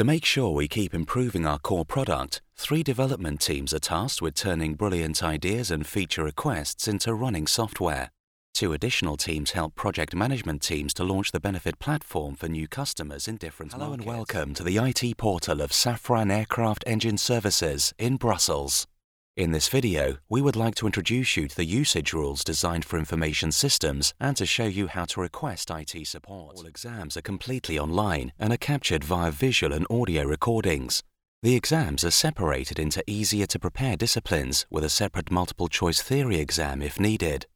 To make sure we keep improving our core product, three development teams are tasked with turning brilliant ideas and feature requests into running software. Two additional teams help project management teams to launch the benefit platform for new customers in different Hello markets. and welcome to the IT portal of Safran Aircraft Engine Services in Brussels. In this video, we would like to introduce you to the usage rules designed for information systems and to show you how to request IT support. All exams are completely online and are captured via visual and audio recordings. The exams are separated into easier to prepare disciplines with a separate multiple choice theory exam if needed.